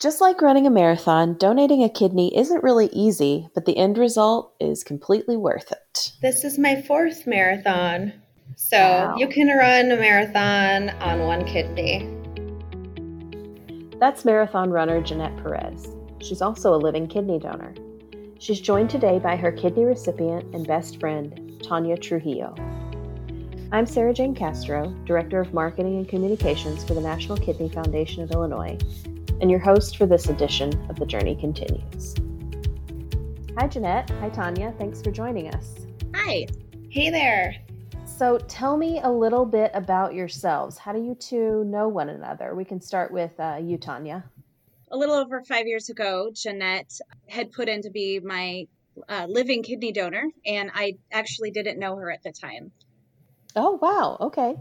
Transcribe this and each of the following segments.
Just like running a marathon, donating a kidney isn't really easy, but the end result is completely worth it. This is my fourth marathon. So Wow. you can run a marathon on one kidney. That's marathon runner Jeanette Perez. She's also a living kidney donor. She's joined today by her kidney recipient and best friend, Tanya Trujillo. I'm Sarah Jane Castro, Director of Marketing and Communications for the National Kidney Foundation of Illinois, and your host for this edition of The Journey Continues. Hi, Jeanette. Hi, Tanya. Thanks for joining us. Hi. Hey there. So, tell me a little bit about yourselves. How do you two know one another? We can start with uh, you, Tanya. A little over five years ago, Jeanette had put in to be my uh, living kidney donor, and I actually didn't know her at the time. Oh, wow. Okay.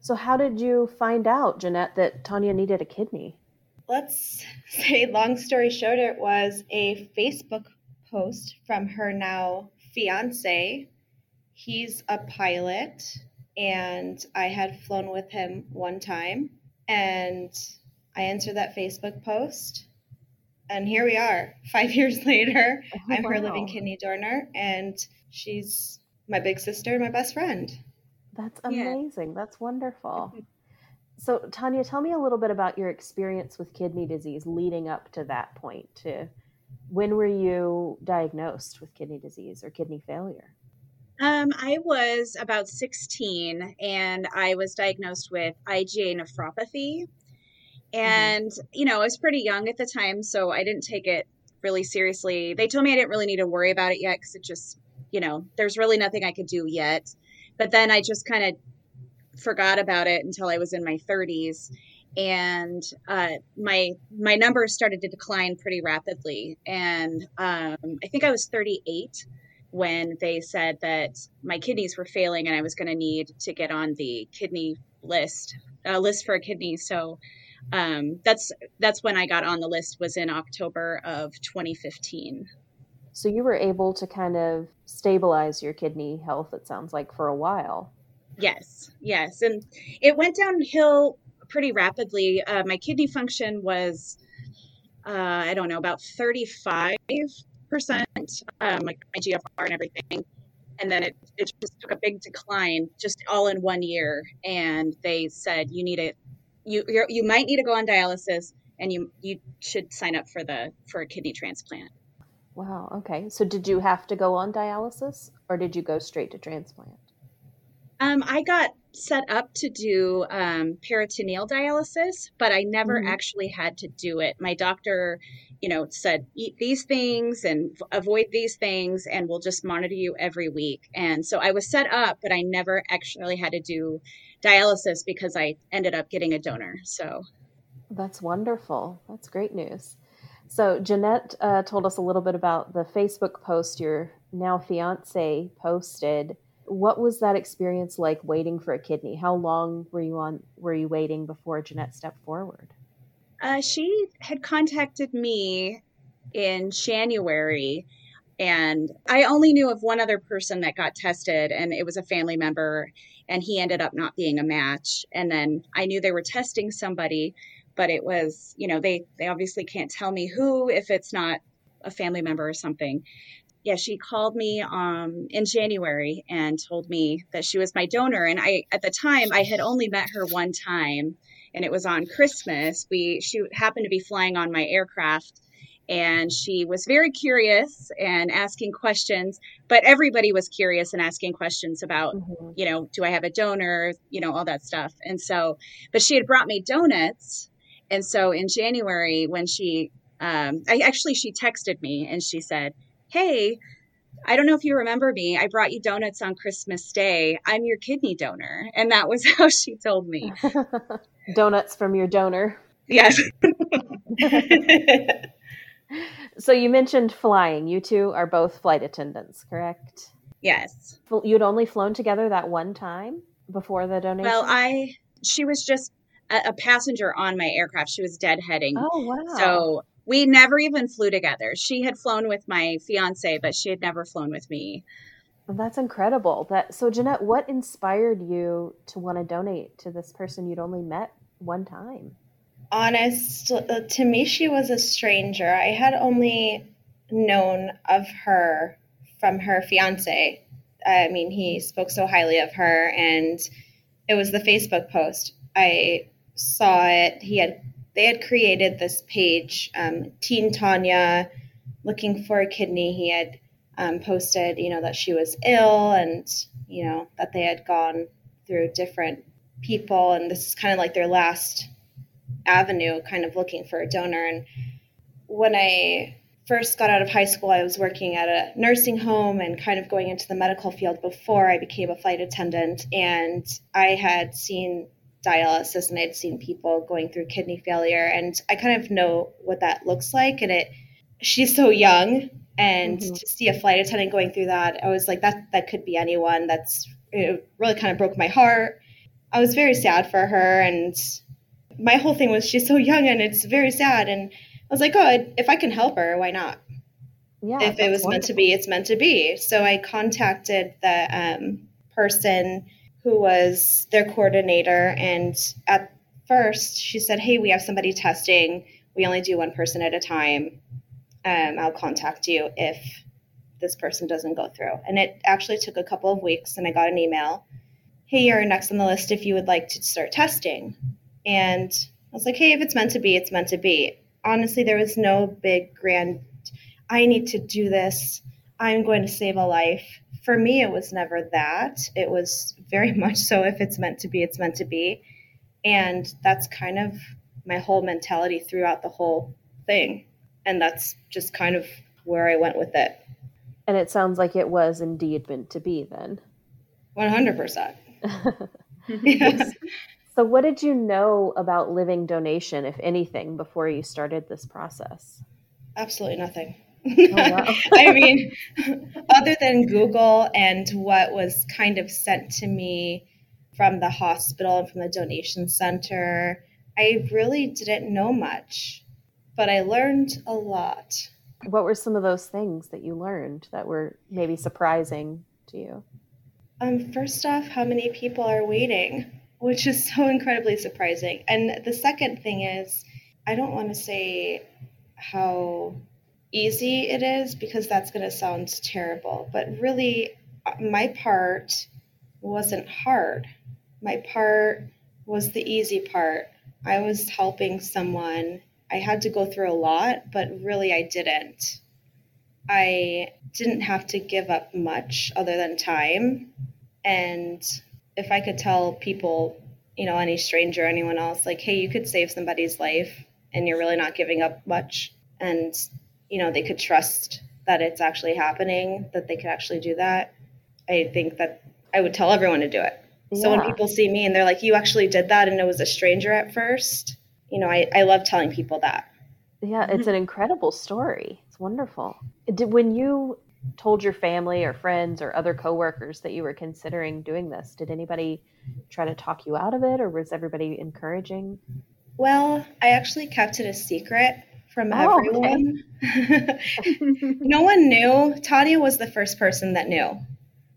So, how did you find out, Jeanette, that Tanya needed a kidney? Let's say, long story short, it was a Facebook post from her now fiance. He's a pilot, and I had flown with him one time. And I answered that Facebook post. And here we are, five years later. Oh, I'm her living kidney donor, and she's my big sister and my best friend. That's Yeah. amazing. That's wonderful. So, Tanya, tell me a little bit about your experience with kidney disease leading up to that point. To when were you diagnosed with kidney disease or kidney failure? Um, I was about 16 and I was diagnosed with IgA nephropathy. And, you know, I was pretty young at the time, so I didn't take it really seriously. They told me I didn't really need to worry about it yet because it just, you know, there's really nothing I could do yet. But then I just kind of forgot about it until I was in my 30s. And uh, my my numbers started to decline pretty rapidly, and um, I think I was 38 when they said that my kidneys were failing and I was going to need to get on the kidney list uh, list for a kidney. So um, that's that's when I got on the list was in October of 2015. So, you were able to kind of stabilize your kidney health, it sounds like, for a while. Yes, yes, and it went downhill pretty rapidly. Uh, my kidney function was uh, I don't know about 35 percent, um, like my GFR and everything. And then it, it just took a big decline just all in one year. And they said, you need it, you, you might need to go on dialysis and you, you should sign up for the, for a kidney transplant. Wow. Okay. So, did you have to go on dialysis or did you go straight to transplant? Um, I got set up to do um, peritoneal dialysis, but I never Mhm. actually had to do it. My doctor, you know, said eat these things and avoid these things, and we'll just monitor you every week. And so I was set up, but I never actually had to do dialysis because I ended up getting a donor. So That's wonderful. That's great news. So, Jeanette uh, told us a little bit about the Facebook post your now fiance posted. What was that experience like waiting for a kidney? How long were you on? Were you waiting before Jeanette stepped forward? Uh, she had contacted me in January, and I only knew of one other person that got tested, and it was a family member, and he ended up not being a match. And then I knew they were testing somebody, but it was, you know, they they obviously can't tell me who if it's not a family member or something. Yeah, she called me um, in January and told me that she was my donor, and I at the time I had only met her one time and it was on Christmas. We she happened to be flying on my aircraft and she was very curious and asking questions, but everybody was curious and asking questions about, Mhm. you know, do I have a donor, you know, all that stuff. And so, but she had brought me donuts. And so in January when she um I actually she texted me and she said, "Hey, I don't know if you remember me. I brought you donuts on Christmas Day. I'm your kidney donor." And that was how she told me. Donuts from your donor. Yes. So, you mentioned flying. You two are both flight attendants, correct? Yes. You'd only flown together that one time before the donation? Well, I she was just a, a passenger on my aircraft. She was deadheading. Oh, wow. So we never even flew together. She had flown with my fiance, but she had never flown with me. That's incredible. That so Jeanette, what inspired you to want to donate to this person you'd only met one time? honest, uh, to me, she was a stranger. I had only known of her from her fiance. I mean, he spoke so highly of her, and it was the Facebook post. I saw it. He had they had created this page, um, Team Tanya, looking for a kidney. He had um, posted, you know, that she was ill and you know that they had gone through different people, and this is kind of like their last avenue, kind of looking for a donor. And when I first got out of high school, I was working at a nursing home and kind of going into the medical field before I became a flight attendant. And I had seen dialysis and I'd seen people going through kidney failure. And I kind of know what that looks like. And it, she's so young. And mm-hmm. to see a flight attendant going through that, I was like, that, that could be anyone. That's, it really kind of broke my heart. I was very sad for her. And my whole thing was she's so young and it's very sad. And I was like, oh, if I can help her, why not? Yeah. If it was wonderful. meant to be, it's meant to be. So I contacted the um, person who was their coordinator, and at first she said, "Hey, we have somebody testing. We only do one person at a time. Um, I'll contact you if this person doesn't go through." And it actually took a couple of weeks, and I got an email. Hey, you're next on the list if you would like to start testing. And I was like, hey, if it's meant to be, it's meant to be honestly, there was no big grand, I need to do this. I'm going to save a life. For me, it was never that. It was very much so if it's meant to be, it's meant to be. And that's kind of my whole mentality throughout the whole thing. And that's just kind of where I went with it. And it sounds like it was indeed meant to be then. 100%. yeah. So, what did you know about living donation, if anything, before you started this process? Absolutely nothing. Oh, wow. I mean, other than Google and what was kind of sent to me from the hospital and from the donation center, I really didn't know much, but I learned a lot. What were some of those things that you learned that were maybe surprising to you? Um, first off, how many people are waiting? which is so incredibly surprising. And the second thing is, I don't want to say how easy it is because that's going to sound terrible, but really, uh, my part wasn't hard. My part was the easy part. I was helping someone. I had to go through a lot, but really, I didn't. I didn't have to give up much other than time. And if I could tell people, you know, any stranger, anyone else, like, hey, you could save somebody's life and you're really not giving up much, and, you know, they could trust that it's actually happening, that they could actually do that, I think that I would tell everyone to do it. Yeah. So when people see me and they're like, you actually did that and it was a stranger at first, you know, I, I love telling people that. Yeah, it's an incredible story. It's wonderful. Did when you told your family or friends or other coworkers that you were considering doing this? Did anybody try to talk you out of it or was everybody encouraging? Well, I actually kept it a secret from oh, everyone. Okay. no one knew. Tanya was the first person that knew.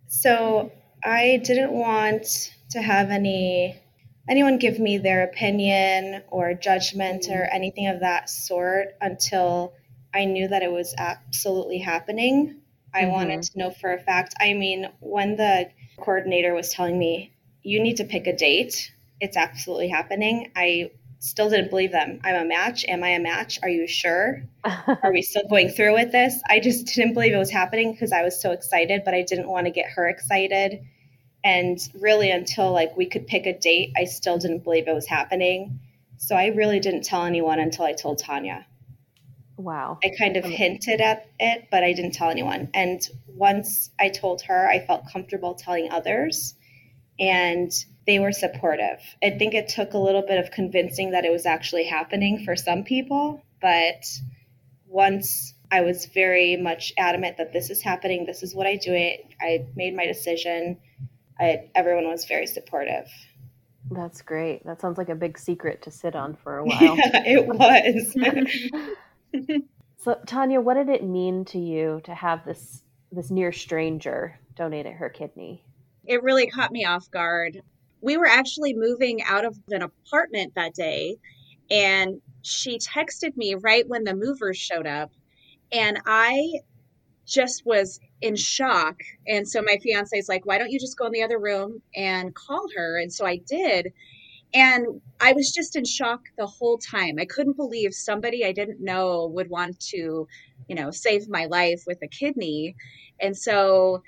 So I didn't want to have any anyone give me their opinion or judgment or anything of that sort until I knew that it was absolutely happening. I mm-hmm. wanted to know for a fact. I mean, when the coordinator was telling me, you need to pick a date, it's absolutely happening, I still didn't believe them. I'm a match. Am I a match? Are you sure? Are we still going through with this? I just didn't believe it was happening because I was so excited, but I didn't want to get her excited. And really, until like we could pick a date, I still didn't believe it was happening. So I really didn't tell anyone until I told Tanya. Wow. I kind of um, hinted at it, but I didn't tell anyone. And once I told her, I felt comfortable telling others, and they were supportive. I think it took a little bit of convincing that it was actually happening for some people, but once I was very much adamant that this is happening, this is what I do it, I made my decision. I, everyone was very supportive. That's great. That sounds like a big secret to sit on for a while. Yeah, it was. so Tanya, what did it mean to you to have this this near stranger donate her kidney? It really caught me off guard. We were actually moving out of an apartment that day And she texted me right when the movers showed up. And I just was in shock. And so my fiance is like, why don't you just go in the other room and call her? And so I did. And I was just in shock the whole time. I couldn't believe somebody I didn't know would want to, you know, save my life with a kidney. And so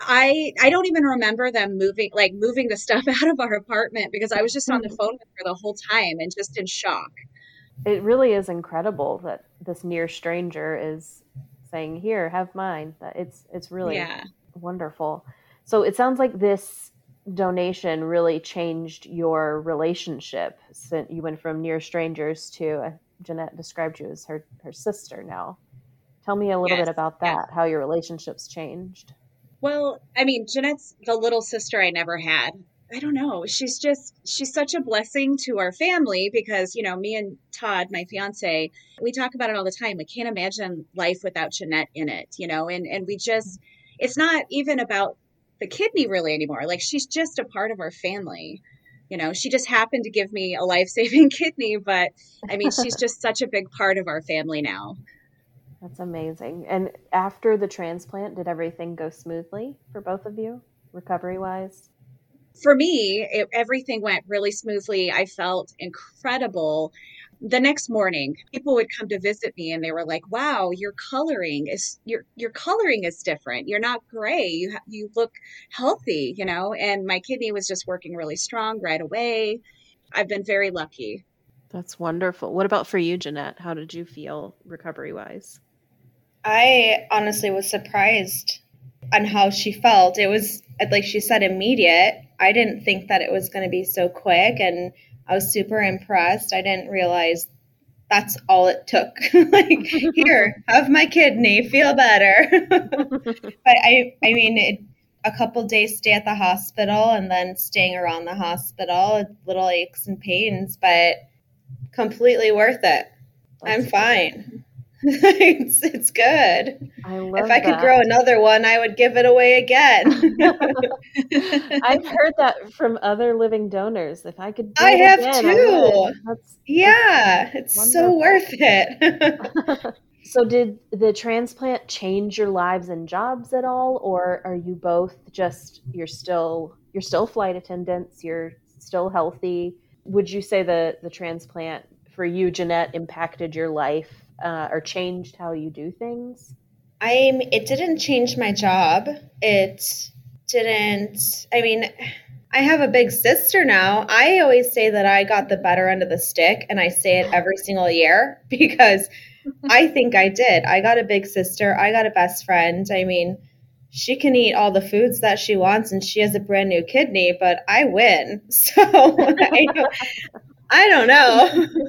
I I don't even remember them moving like moving the stuff out of our apartment because I was just on the mm-hmm. phone with her the whole time and just in shock. It really is incredible that this near stranger is saying, "Here, have mine." That it's it's really yeah. wonderful. So it sounds like this donation really changed your relationship since you went from near strangers to uh, Jeanette described you as her her sister now. Tell me a little yes. bit about that, how your relationships changed. Well, I mean, Jeanette's the little sister I never had. I don't know. She's just she's such a blessing to our family because, you know, me and Todd, my fiance, we talk about it all the time. We can't imagine life without Jeanette in it, you know, and and we just it's not even about the kidney really anymore. Like she's just a part of our family. You know, she just happened to give me a life-saving kidney, but I mean, she's just such a big part of our family now. That's amazing. And after the transplant, did everything go smoothly for both of you, recovery wise? For me, it, everything went really smoothly. I felt incredible. The next morning, people would come to visit me and they were like, "Wow, your coloring is your your coloring is different. You're not gray. You ha- you look healthy, you know." And my kidney was just working really strong right away. I've been very lucky. That's wonderful. What about for you, Jeanette? How did you feel recovery wise? I honestly was surprised on how she felt. It was, like she said, immediate. I didn't think that it was going to be so quick, and I was super impressed. I didn't realize that's all it took. like, here, have my kidney, feel better. but I, I mean, it, a couple days stay at the hospital and then staying around the hospital, little aches and pains, but completely worth it. That's I'm fine. it's it's good. I love if I that. could grow another one, I would give it away again. I've heard that from other living donors. If I could, I have again, too. I that's, yeah, it's wonderful. so worth it. so, did the transplant change your lives and jobs at all, or are you both just you're still you're still flight attendants, you're still healthy? Would you say the the transplant for you, Jeanette, impacted your life uh, or changed how you do things? I'm. It didn't change my job. It didn't. I mean, I have a big sister now. I always say that I got the better end of the stick, and I say it every single year because I think I did. I got a big sister. I got a best friend. I mean, she can eat all the foods that she wants, and she has a brand new kidney, but I win. So I, don't, I don't know.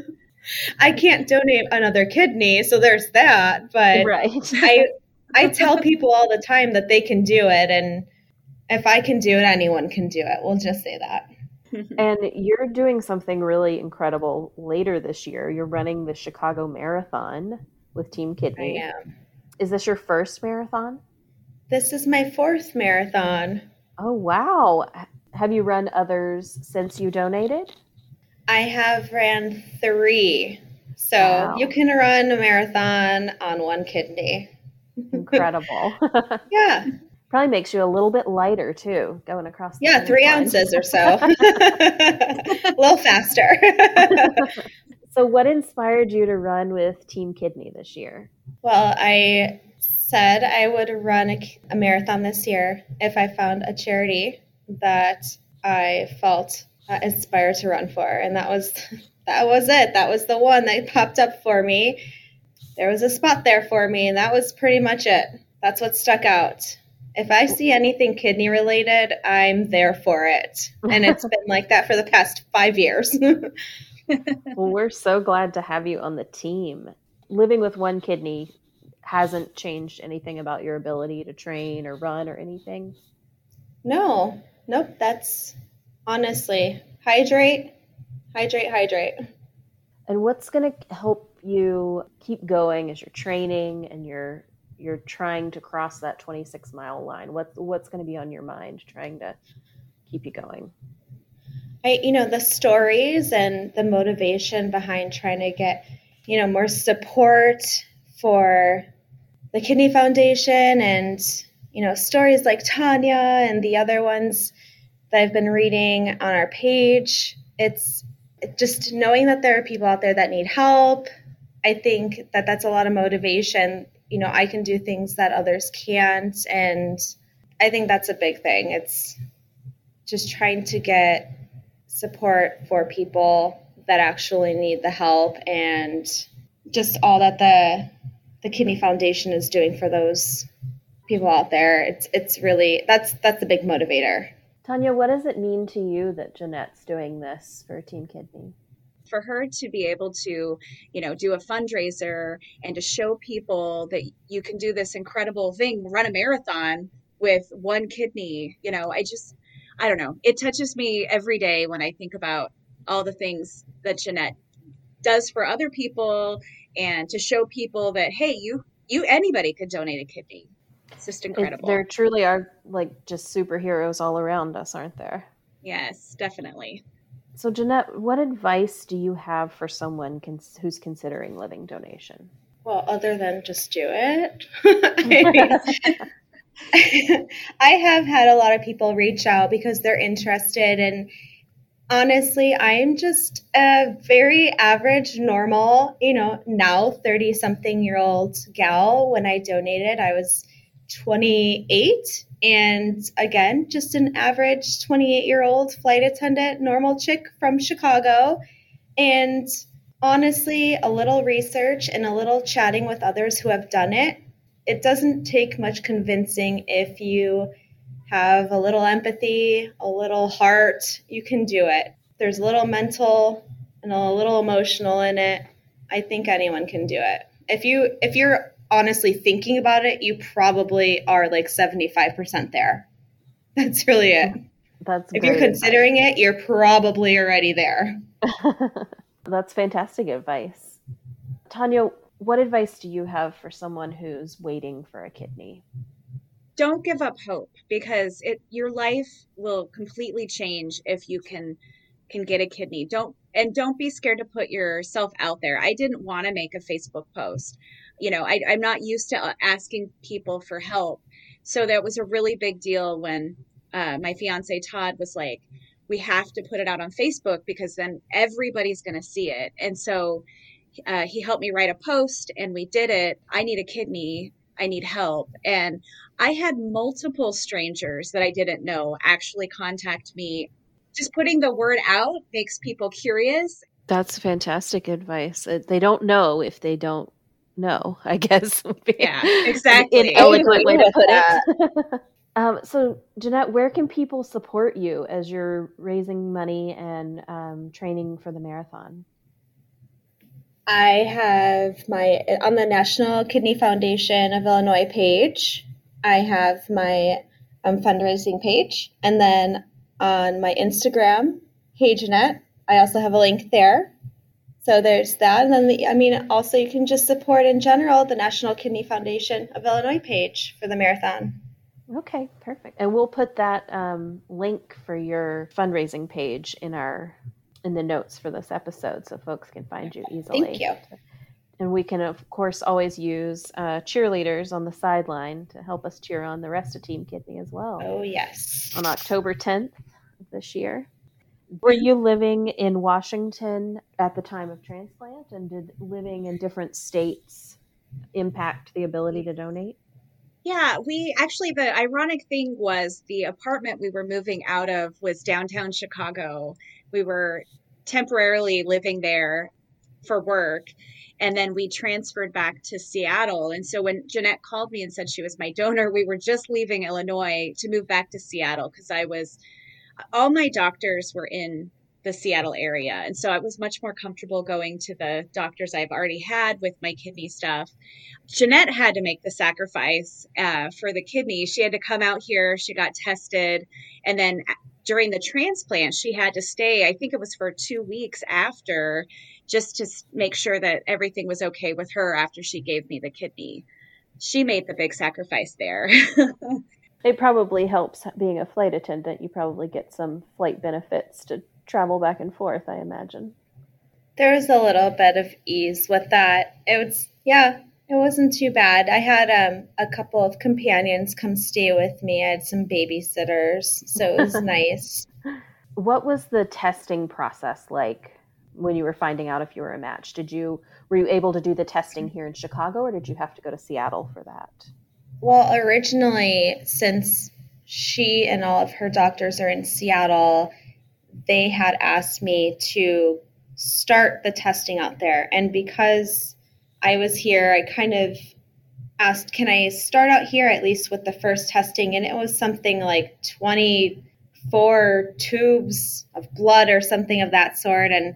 I can't donate another kidney, so there's that. But right. I I tell people all the time that they can do it, and if I can do it, anyone can do it. We'll just say that. and you're doing something really incredible later this year. You're running the Chicago Marathon with Team Kidney. I am. Is this your first marathon? This is my fourth marathon. Oh wow! Have you run others since you donated? I have ran three. So wow. you can run a marathon on one kidney. Incredible. yeah. Probably makes you a little bit lighter too, going across. The Yeah, three line. ounces or so. a little faster. so, what inspired you to run with Team Kidney this year? Well, I said I would run a, a marathon this year if I found a charity that I felt uh, inspired to run for, and that was that was it. That was the one that popped up for me. There was a spot there for me, and that was pretty much it. That's what stuck out. If I see anything kidney related, I'm there for it, and it's been like that for the past five years. well, we're so glad to have you on the team. Living with one kidney hasn't changed anything about your ability to train or run or anything. No, nope. That's honestly, hydrate, hydrate, hydrate. And what's going to help you keep going as you're training and you're you're trying to cross that 26 mile line? What's what's going to be on your mind trying to keep you going? I, you know, the stories and the motivation behind trying to get, you know, more support for the Kidney Foundation and, you know, stories like Tanya and the other ones that I've been reading on our page. It's just knowing that there are people out there that need help. I think that that's a lot of motivation. You know, I can do things that others can't. And I think that's a big thing. It's just trying to get support for people that actually need the help and just all that the the kidney foundation is doing for those people out there it's it's really that's that's a big motivator tanya what does it mean to you that jeanette's doing this for team kidney for her to be able to you know do a fundraiser and to show people that you can do this incredible thing run a marathon with one kidney you know i just I don't know. It touches me every day when I think about all the things that Jeanette does for other people and to show people that hey, you you anybody could donate a kidney. It's just incredible. It, there truly are like just superheroes all around us, aren't there? Yes, definitely. So, Jeanette, what advice do you have for someone cons- who's considering living donation? Well, other than just do it, I have had a lot of people reach out because they're interested and honestly i'm just a very average normal you know now 30 something year old gal when i donated i was 28 and again just an average 28 year old flight attendant normal chick from chicago and honestly a little research and a little chatting with others who have done it it doesn't take much convincing if you have a little empathy, a little heart, you can do it. There's a little mental and a little emotional in it. I think anyone can do it. If you if you're honestly thinking about it, you probably are like 75% there. That's really it. That's if you're considering advice. it, you're probably already there. That's fantastic advice. Tanya, what advice do you have for someone who's waiting for a kidney? Don't give up hope because it your life will completely change if you can can get a kidney. Don't and don't be scared to put yourself out there. I didn't want to make a Facebook post. You know, I, I'm not used to uh, asking people for help. So that was a really big deal when uh, my fiance Todd was like, we have to put it out on Facebook because then everybody's going to see it. And so uh, he helped me write a post and we did it. I need a kidney. I need help. And I had multiple strangers that I didn't know actually contact me. Just putting the word out makes people curious. That's fantastic advice. Uh, they don't know if they don't know, I guess. yeah, exactly. An eloquent way to put it. um, so, Jeanette, where can people support you as you're raising money and um, training for the marathon? I have my on the National Kidney Foundation of Illinois page. I have my um, fundraising page, and then on my Instagram, Hey Jeanette, I also have a link there. So there's that, and then the, I mean, also you can just support in general the National Kidney Foundation of Illinois page for the marathon. Okay, perfect. And we'll put that um, link for your fundraising page in our in the notes for this episode so folks can find you easily. Thank you. And we can, of course, always use uh, cheerleaders on the sideline to help us cheer on the rest of Team Kidney as well. Oh, yes. On October 10th of this year. Were you living in Washington at the time of transplant? And did living in different states impact the ability to donate? Yeah, we actually, the ironic thing was the apartment we were moving out of was downtown Chicago we were temporarily living there for work and then we transferred back to Seattle. And so when Jeanette called me and said she was my donor, we were just leaving Illinois to move back to Seattle because I was all my doctors were in the Seattle area. And so I was much more comfortable going to the doctors I've already had with my kidney stuff. Jeanette had to make the sacrifice uh, for the kidney. She had to come out here, she got tested, and then during the transplant, she had to stay, I think it was for two weeks after, just to make sure that everything was okay with her after she gave me the kidney. She made the big sacrifice there. it probably helps being a flight attendant. You probably get some flight benefits to travel back and forth, I imagine. There was a little bit of ease with that. It was, yeah, it wasn't too bad. I had um, a couple of companions come stay with me. I had some babysitters, so it was nice. What was the testing process like when you were finding out if you were a match? Did you were you able to do the testing here in Chicago, or did you have to go to Seattle for that? Well, originally, since she and all of her doctors are in Seattle, they had asked me to start the testing out there. And because I was here, I kind of asked, can I start out here at least with the first testing? And it was something like 24 tubes of blood or something of that sort. And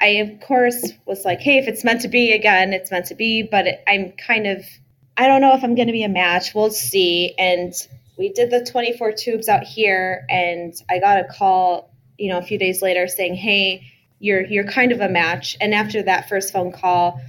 I, of course, was like, hey, if it's meant to be again, it's meant to be. But it, I'm kind of, I don't know if I'm going to be a match. We'll see. And we did the 24 tubes out here, and I got a call, you know, a few days later saying, hey, you're you're kind of a match. And after that first phone call,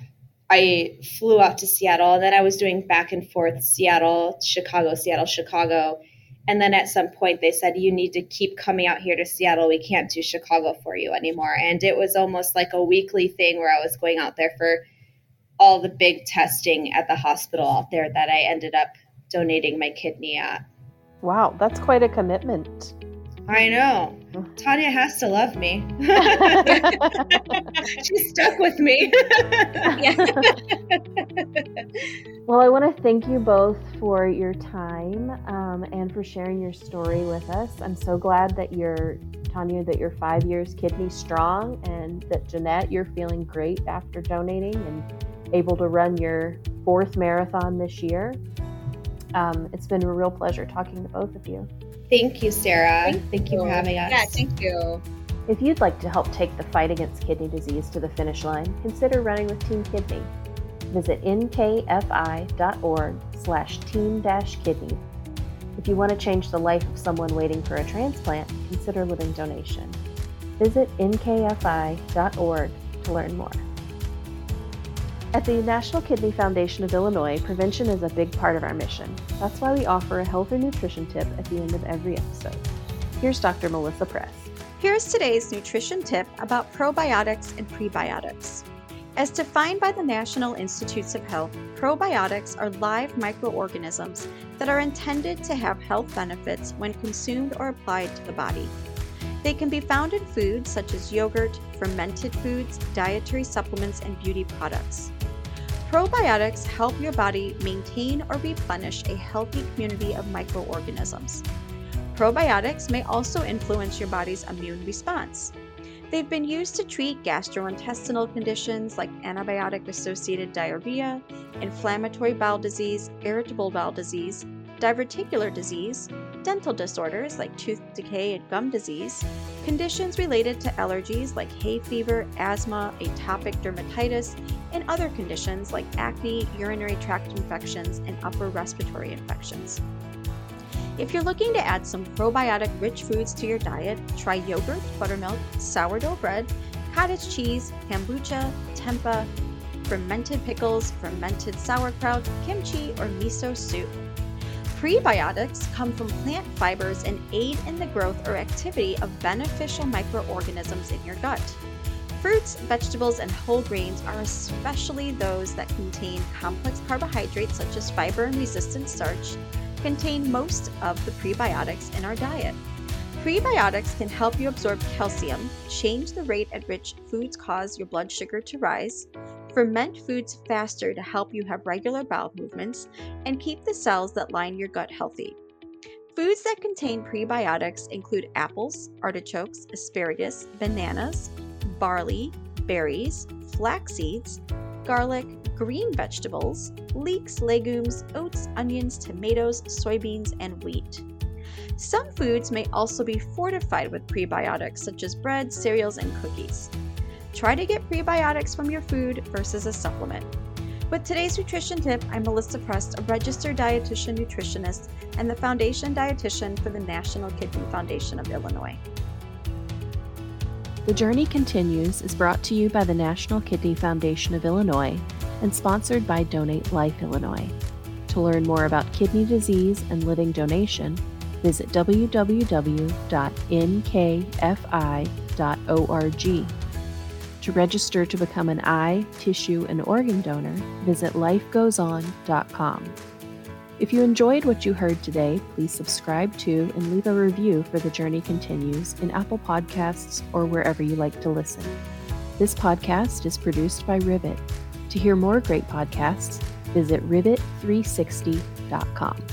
I flew out to Seattle, and then I was doing back and forth Seattle, Chicago, Seattle, Chicago. And then at some point they said, You need to keep coming out here to Seattle. We can't do Chicago for you anymore. And it was almost like a weekly thing where I was going out there for all the big testing at the hospital out there that I ended up donating my kidney at. Wow, that's quite a commitment. I know. Tanya has to love me. She's stuck with me. well, I want to thank you both for your time um, and for sharing your story with us. I'm so glad that you're, Tanya, that you're five years kidney strong, and that Jeanette, you're feeling great after donating and able to run your fourth marathon this year. Um, it's been a real pleasure talking to both of you. Thank you, Sarah. Thank, thank you. you for having us. Yeah, thank you. If you'd like to help take the fight against kidney disease to the finish line, consider running with Team Kidney. Visit nkfi.org slash team-kidney. If you want to change the life of someone waiting for a transplant, consider living donation. Visit nkfi.org to learn more. At the National Kidney Foundation of Illinois, prevention is a big part of our mission. That's why we offer a health or nutrition tip at the end of every episode. Here's Dr. Melissa Prest. Here's today's nutrition tip about probiotics and prebiotics. As defined by the National Institutes of Health, probiotics are live microorganisms that are intended to have health benefits when consumed or applied to the body. They can be found in foods such as yogurt, fermented foods, dietary supplements, and beauty products. Probiotics help your body maintain or replenish a healthy community of microorganisms. Probiotics may also influence your body's immune response. They've been used to treat gastrointestinal conditions like antibiotic associated diarrhea, inflammatory bowel disease, irritable bowel disease, diverticular disease, dental disorders like tooth decay and gum disease, conditions related to allergies like hay fever, asthma, atopic dermatitis, and other conditions like acne, urinary tract infections, and upper respiratory infections. If you're looking to add some probiotic rich foods to your diet, try yogurt, buttermilk, sourdough bread, cottage cheese, kombucha, tempeh, fermented pickles, fermented sauerkraut, kimchi, or miso soup. Prebiotics come from plant fibers and aid in the growth or activity of beneficial microorganisms in your gut. Fruits, vegetables, and whole grains are especially those that contain complex carbohydrates such as fiber and resistant starch, contain most of the prebiotics in our diet. Prebiotics can help you absorb calcium, change the rate at which foods cause your blood sugar to rise, Ferment foods faster to help you have regular bowel movements and keep the cells that line your gut healthy. Foods that contain prebiotics include apples, artichokes, asparagus, bananas, barley, berries, flax seeds, garlic, green vegetables, leeks, legumes, oats, onions, tomatoes, soybeans, and wheat. Some foods may also be fortified with prebiotics, such as bread, cereals, and cookies. Try to get prebiotics from your food versus a supplement. With today's nutrition tip, I'm Melissa Prest, a registered dietitian nutritionist and the foundation dietitian for the National Kidney Foundation of Illinois. The Journey Continues is brought to you by the National Kidney Foundation of Illinois and sponsored by Donate Life Illinois. To learn more about kidney disease and living donation, visit www.nkfi.org. To register to become an eye, tissue, and organ donor, visit lifegoeson.com. If you enjoyed what you heard today, please subscribe to and leave a review for The Journey Continues in Apple Podcasts or wherever you like to listen. This podcast is produced by Rivet. To hear more great podcasts, visit rivet360.com.